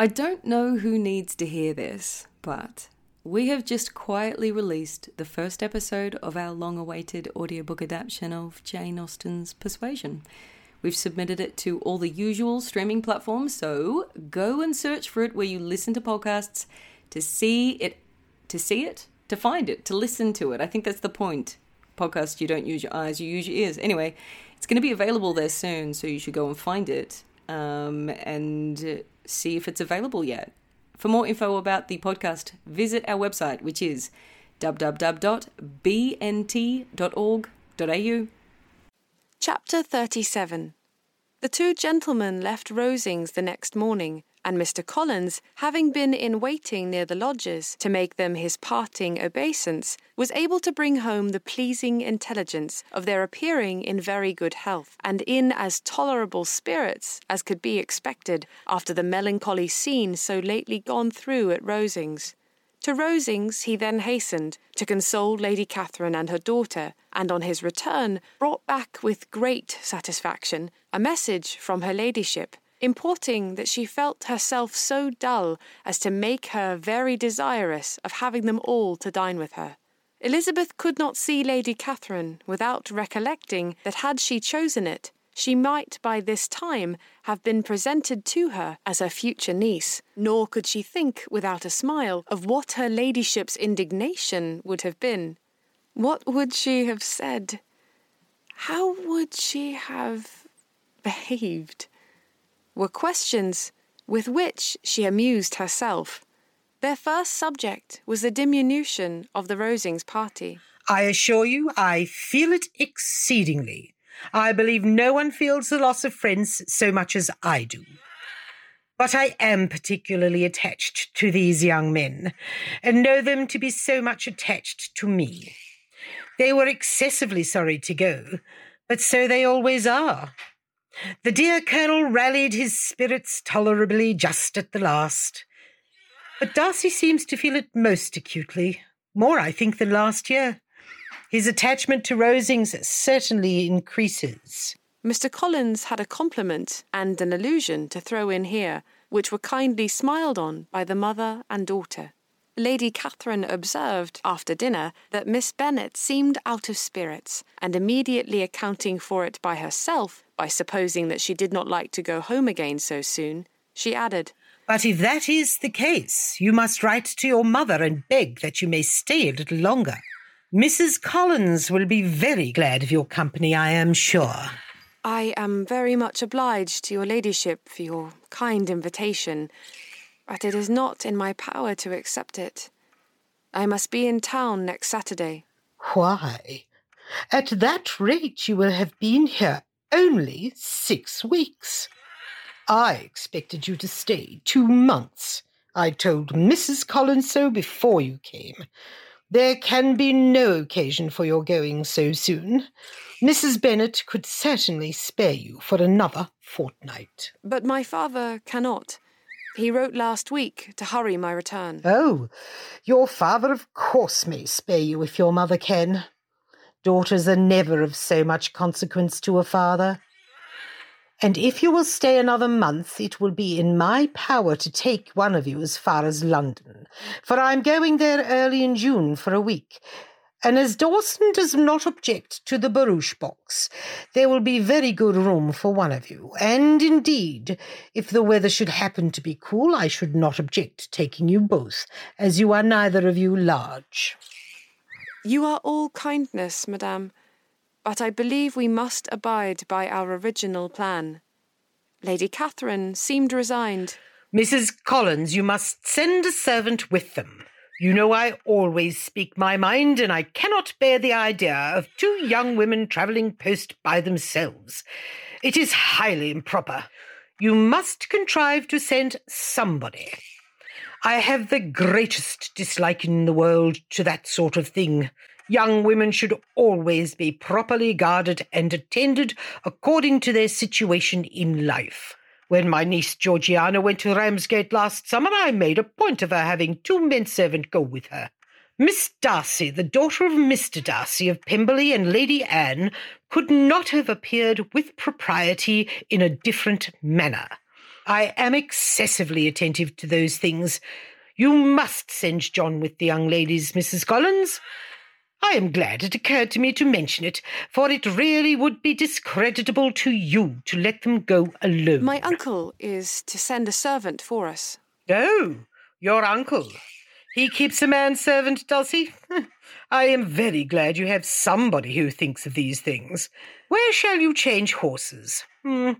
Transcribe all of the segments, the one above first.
I don't know who needs to hear this, but we have just quietly released the first episode of our long awaited audiobook adaptation of Jane Austen's Persuasion. We've submitted it to all the usual streaming platforms, so go and search for it where you listen to podcasts to see it, to see it, to find it, to listen to it. I think that's the point. Podcast, you don't use your eyes, you use your ears. Anyway, it's going to be available there soon, so you should go and find it um, and see if it's available yet. For more info about the podcast, visit our website, which is www.bnt.org.au. Chapter 37 The two gentlemen left Rosings the next morning, and Mr. Collins, having been in waiting near the lodges to make them his parting obeisance, was able to bring home the pleasing intelligence of their appearing in very good health, and in as tolerable spirits as could be expected after the melancholy scene so lately gone through at Rosings. To Rosings he then hastened to console Lady Catherine and her daughter, and on his return brought back with great satisfaction a message from her ladyship, importing that she felt herself so dull as to make her very desirous of having them all to dine with her. Elizabeth could not see Lady Catherine without recollecting that had she chosen it, she might by this time have been presented to her as her future niece, nor could she think without a smile of what her ladyship's indignation would have been. What would she have said? How would she have behaved? Were questions with which she amused herself. Their first subject was the diminution of the Rosings party. I assure you, I feel it exceedingly. I believe no one feels the loss of friends so much as I do. But I am particularly attached to these young men, and know them to be so much attached to me. They were excessively sorry to go, but so they always are. The dear Colonel rallied his spirits tolerably just at the last. But Darcy seems to feel it most acutely, more, I think, than last year. His attachment to Rosings certainly increases. Mr. Collins had a compliment and an allusion to throw in here, which were kindly smiled on by the mother and daughter. Lady Catherine observed, after dinner, that Miss Bennet seemed out of spirits, and immediately accounting for it by herself, by supposing that she did not like to go home again so soon, she added, But if that is the case, you must write to your mother and beg that you may stay a little longer. Mrs. Collins will be very glad of your company, I am sure. I am very much obliged to your ladyship for your kind invitation, but it is not in my power to accept it. I must be in town next Saturday. Why? At that rate, you will have been here only six weeks. I expected you to stay two months. I told Mrs. Collins so before you came. There can be no occasion for your going so soon. Mrs. Bennet could certainly spare you for another fortnight. But my father cannot. He wrote last week to hurry my return. Oh, your father, of course, may spare you if your mother can. Daughters are never of so much consequence to a father. And if you will stay another month, it will be in my power to take one of you as far as London, for I am going there early in June for a week. And as Dawson does not object to the barouche box, there will be very good room for one of you. And indeed, if the weather should happen to be cool, I should not object to taking you both, as you are neither of you large. You are all kindness, madame but I believe we must abide by our original plan. Lady Catherine seemed resigned. Mrs. Collins, you must send a servant with them. You know I always speak my mind, and I cannot bear the idea of two young women travelling post by themselves. It is highly improper. You must contrive to send somebody. I have the greatest dislike in the world to that sort of thing. Young women should always be properly guarded and attended according to their situation in life. When my niece Georgiana went to Ramsgate last summer, I made a point of her having two men servants go with her. Miss Darcy, the daughter of Mr. Darcy of Pemberley and Lady Anne, could not have appeared with propriety in a different manner. I am excessively attentive to those things. You must send John with the young ladies, Mrs. Collins. I am glad it occurred to me to mention it, for it really would be discreditable to you to let them go alone. My uncle is to send a servant for us. Oh, your uncle. He keeps a manservant, does he? I am very glad you have somebody who thinks of these things. Where shall you change horses? Hmm.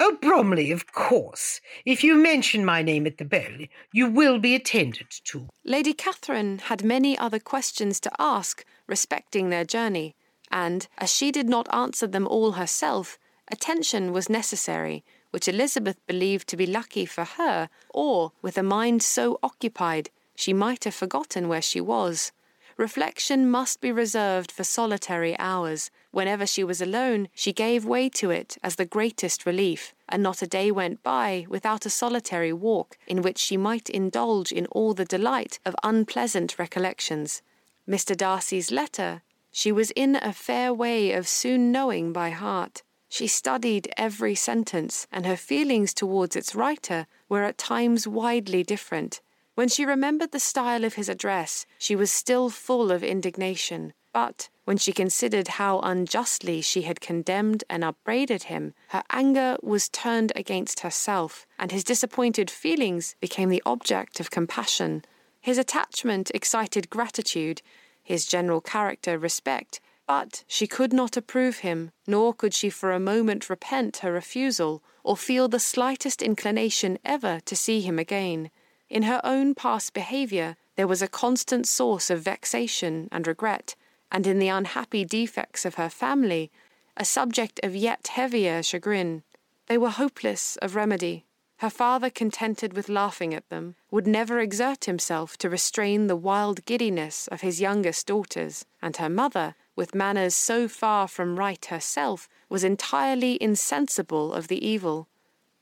Oh, Bromley, of course. If you mention my name at the bell, you will be attended to. Lady Catherine had many other questions to ask respecting their journey, and as she did not answer them all herself, attention was necessary, which Elizabeth believed to be lucky for her, or, with a mind so occupied, she might have forgotten where she was. Reflection must be reserved for solitary hours. Whenever she was alone, she gave way to it as the greatest relief, and not a day went by without a solitary walk in which she might indulge in all the delight of unpleasant recollections. Mr. Darcy's letter she was in a fair way of soon knowing by heart. She studied every sentence, and her feelings towards its writer were at times widely different. When she remembered the style of his address, she was still full of indignation. But when she considered how unjustly she had condemned and upbraided him, her anger was turned against herself, and his disappointed feelings became the object of compassion. His attachment excited gratitude, his general character respect, but she could not approve him, nor could she for a moment repent her refusal, or feel the slightest inclination ever to see him again. In her own past behaviour, there was a constant source of vexation and regret, and in the unhappy defects of her family, a subject of yet heavier chagrin. They were hopeless of remedy. Her father, contented with laughing at them, would never exert himself to restrain the wild giddiness of his youngest daughters, and her mother, with manners so far from right herself, was entirely insensible of the evil.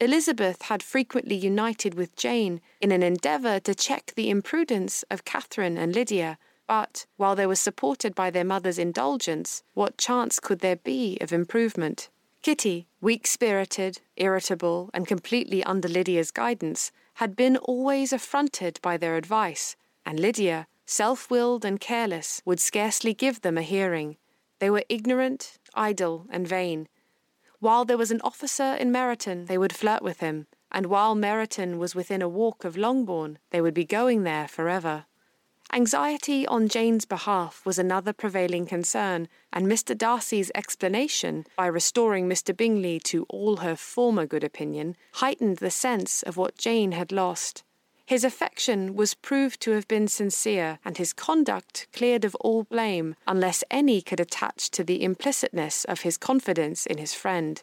Elizabeth had frequently united with Jane in an endeavour to check the imprudence of Catherine and Lydia, but, while they were supported by their mother's indulgence, what chance could there be of improvement? Kitty, weak spirited, irritable, and completely under Lydia's guidance, had been always affronted by their advice, and Lydia, self willed and careless, would scarcely give them a hearing. They were ignorant, idle, and vain, while there was an officer in Meryton, they would flirt with him, and while Meryton was within a walk of Longbourn, they would be going there forever. Anxiety on Jane's behalf was another prevailing concern, and Mr. Darcy's explanation, by restoring Mr. Bingley to all her former good opinion, heightened the sense of what Jane had lost. His affection was proved to have been sincere, and his conduct cleared of all blame, unless any could attach to the implicitness of his confidence in his friend.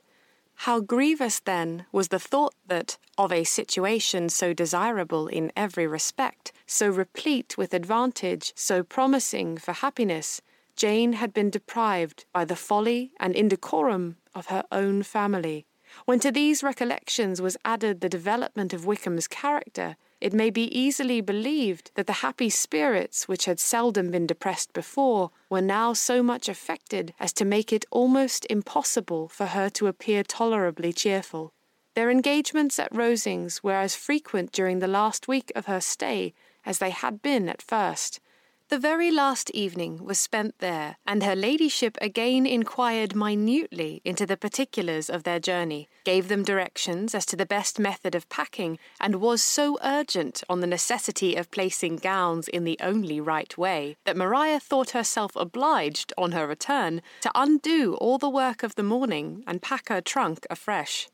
How grievous, then, was the thought that, of a situation so desirable in every respect, so replete with advantage, so promising for happiness, Jane had been deprived by the folly and indecorum of her own family. When to these recollections was added the development of Wickham's character, it may be easily believed that the happy spirits which had seldom been depressed before were now so much affected as to make it almost impossible for her to appear tolerably cheerful. Their engagements at Rosings were as frequent during the last week of her stay as they had been at first, the very last evening was spent there, and her ladyship again inquired minutely into the particulars of their journey, gave them directions as to the best method of packing, and was so urgent on the necessity of placing gowns in the only right way that Maria thought herself obliged, on her return, to undo all the work of the morning and pack her trunk afresh.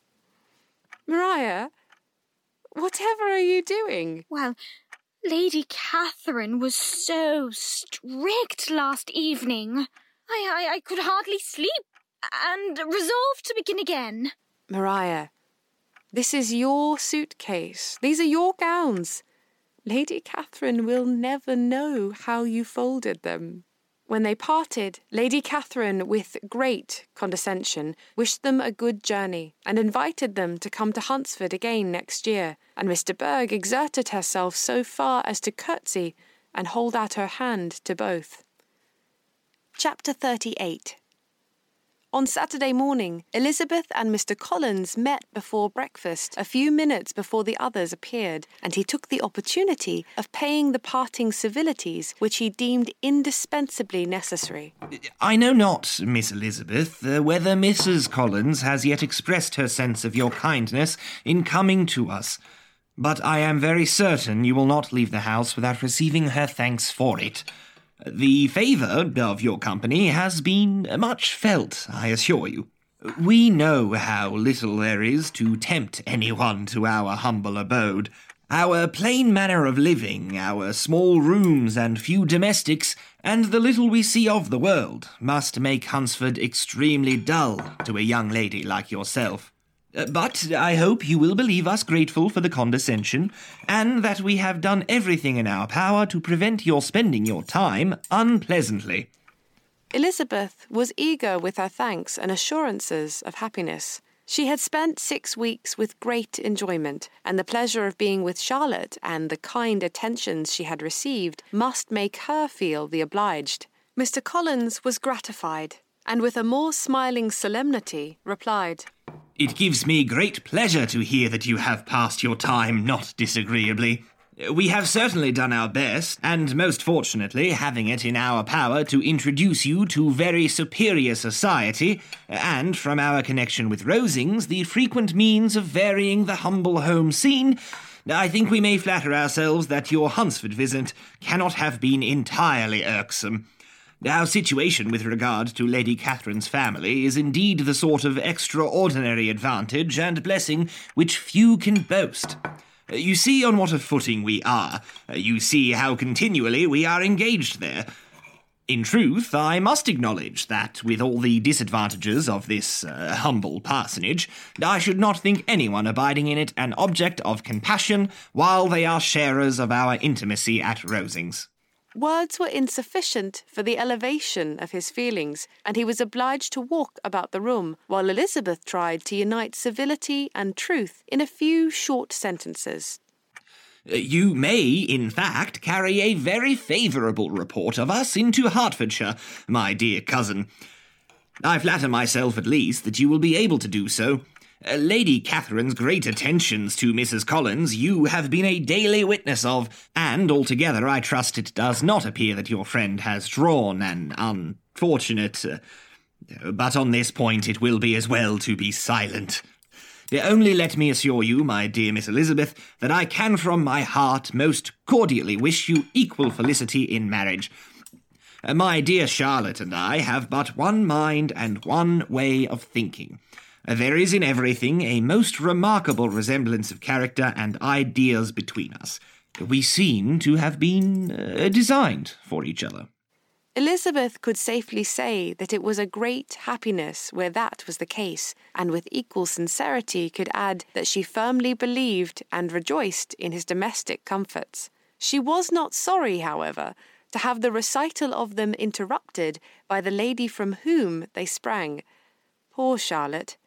Maria, whatever are you doing? Well, Lady Catherine was so strict last evening. I, I, I could hardly sleep and resolved to begin again. Maria, this is your suitcase. These are your gowns. Lady Catherine will never know how you folded them. When they parted, Lady Catherine, with great condescension, wished them a good journey and invited them to come to Hunsford again next year, and Mr. Bourgh exerted herself so far as to curtsy and hold out her hand to both. Chapter 38 On Saturday morning, Elizabeth and Mr. Collins met before breakfast a few minutes before the others appeared, and he took the opportunity of paying the parting civilities which he deemed indispensably necessary. I know not, Miss Elizabeth, uh, whether Mrs. Collins has yet expressed her sense of your kindness in coming to us, but I am very certain you will not leave the house without receiving her thanks for it. The favour of your company has been much felt, I assure you. We know how little there is to tempt anyone to our humble abode. Our plain manner of living, our small rooms and few domestics, and the little we see of the world, must make Hunsford extremely dull to a young lady like yourself. Uh, but I hope you will believe us grateful for the condescension, and that we have done everything in our power to prevent your spending your time unpleasantly. Elizabeth was eager with her thanks and assurances of happiness. She had spent six weeks with great enjoyment, and the pleasure of being with Charlotte and the kind attentions she had received must make her feel the obliged. Mr. Collins was gratified, and with a more smiling solemnity replied, It gives me great pleasure to hear that you have passed your time not disagreeably. We have certainly done our best, and most fortunately, having it in our power to introduce you to very superior society, and from our connection with Rosings, the frequent means of varying the humble home scene, I think we may flatter ourselves that your Hunsford visit cannot have been entirely irksome. Our situation with regard to Lady Catherine's family is indeed the sort of extraordinary advantage and blessing which few can boast. You see on what a footing we are. You see how continually we are engaged there. In truth, I must acknowledge that, with all the disadvantages of this uh, humble parsonage, I should not think anyone abiding in it an object of compassion while they are sharers of our intimacy at Rosings. Words were insufficient for the elevation of his feelings, and he was obliged to walk about the room while Elizabeth tried to unite civility and truth in a few short sentences. Uh, you may, in fact, carry a very favourable report of us into Hertfordshire, my dear cousin. I flatter myself, at least, that you will be able to do so. Uh, Lady Catherine's great attentions to Mrs. Collins you have been a daily witness of, and altogether I trust it does not appear that your friend has drawn an unfortunate. Uh, but on this point it will be as well to be silent. Only let me assure you, my dear Miss Elizabeth, that I can from my heart most cordially wish you equal felicity in marriage. Uh, my dear Charlotte and I have but one mind and one way of thinking. There is in everything a most remarkable resemblance of character and ideas between us. We seem to have been uh, designed for each other. Elizabeth could safely say that it was a great happiness where that was the case, and with equal sincerity could add that she firmly believed and rejoiced in his domestic comforts. She was not sorry, however, to have the recital of them interrupted by the lady from whom they sprang. Poor Charlotte!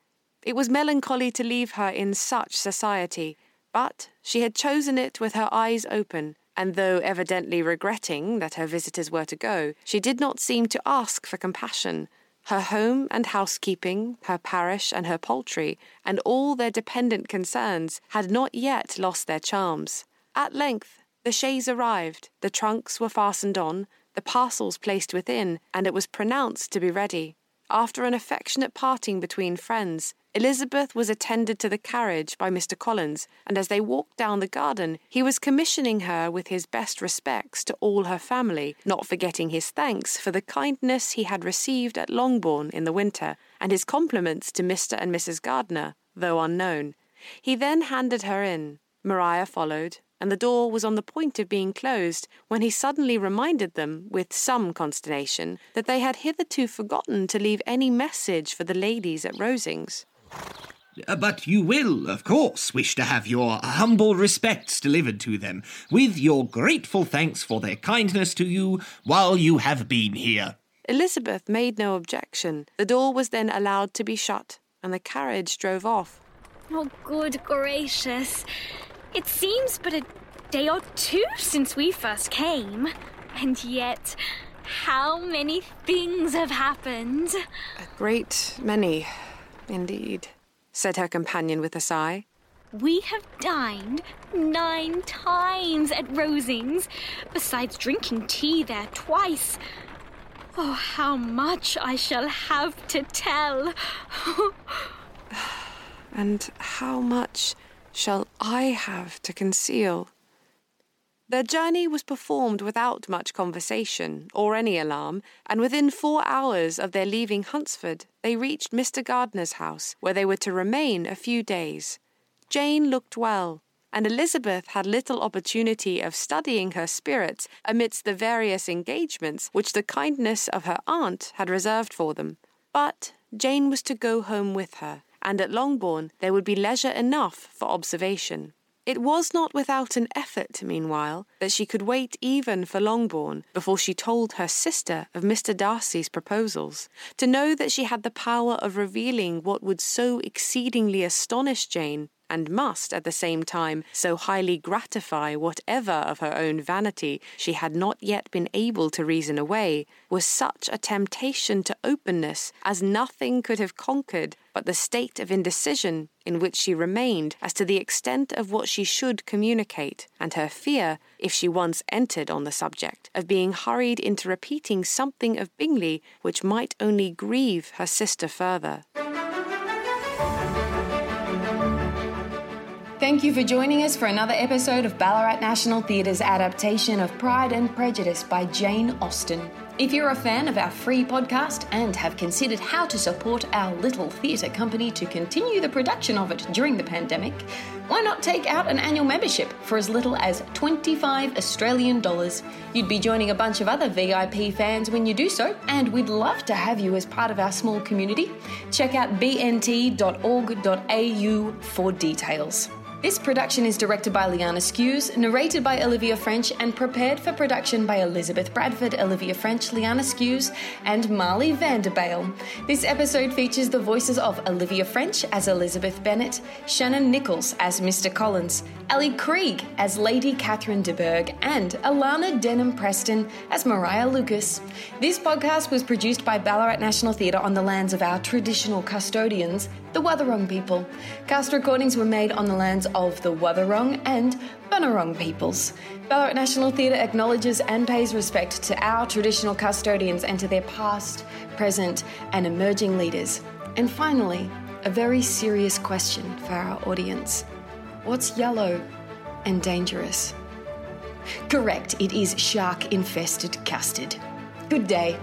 It was melancholy to leave her in such society, but she had chosen it with her eyes open, and though evidently regretting that her visitors were to go, she did not seem to ask for compassion. Her home and housekeeping, her parish and her poultry, and all their dependent concerns had not yet lost their charms. At length the chaise arrived, the trunks were fastened on, the parcels placed within, and it was pronounced to be ready. After an affectionate parting between friends, Elizabeth was attended to the carriage by Mr. Collins, and as they walked down the garden, he was commissioning her with his best respects to all her family, not forgetting his thanks for the kindness he had received at Longbourn in the winter, and his compliments to Mr. and Mrs. Gardiner, though unknown. He then handed her in. Maria followed, and the door was on the point of being closed when he suddenly reminded them, with some consternation, that they had hitherto forgotten to leave any message for the ladies at Rosings. Uh, but you will, of course, wish to have your humble respects delivered to them, with your grateful thanks for their kindness to you while you have been here. Elizabeth made no objection. The door was then allowed to be shut, and the carriage drove off. Oh, good gracious. It seems but a day or two since we first came, and yet How many things have happened? A great many, indeed, said her companion with a sigh. We have dined nine times at Rosings, besides drinking tea there twice. Oh, how much I shall have to tell! and how much shall I have to conceal? Their journey was performed without much conversation or any alarm, and within four hours of their leaving Hunsford, they reached Mr. Gardiner's house, where they were to remain a few days. Jane looked well, and Elizabeth had little opportunity of studying her spirits amidst the various engagements which the kindness of her aunt had reserved for them. But Jane was to go home with her, and at Longbourn there would be leisure enough for observation. It was not without an effort, meanwhile, that she could wait even for Longbourn before she told her sister of Mr. Darcy's proposals. To know that she had the power of revealing what would so exceedingly astonish Jane and must at the same time so highly gratify whatever of her own vanity she had not yet been able to reason away, was such a temptation to openness as nothing could have conquered but the state of indecision in which she remained as to the extent of what she should communicate, and her fear, if she once entered on the subject, of being hurried into repeating something of Bingley which might only grieve her sister further. Thank you for joining us for another episode of Ballarat National Theatre's adaptation of Pride and Prejudice by Jane Austen. If you're a fan of our free podcast and have considered how to support our little theatre company to continue the production of it during the pandemic, why not take out an annual membership for as little as 25 Australian dollars? You'd be joining a bunch of other VIP fans when you do so, and we'd love to have you as part of our small community. Check out bnt.org.au for details. This production is directed by Liana Skews, narrated by Olivia French, and prepared for production by Elizabeth Bradford, Olivia French, Liana Skews, and Marley Vanderbale. This episode features the voices of Olivia French as Elizabeth Bennet, Shannon Nichols as Mr. Collins, Ellie Krieg as Lady Catherine de Bourgh, and Alana Denham Preston as Maria Lucas. This podcast was produced by Ballarat National Theatre on the lands of our traditional custodians, the Wathaurong people. Cast recordings were made on the lands of the Wathaurong and Bunurong peoples. Ballarat National Theatre acknowledges and pays respect to our traditional custodians and to their past, present, and emerging leaders. And finally, a very serious question for our audience What's yellow and dangerous? Correct, it is shark infested custard. Good day.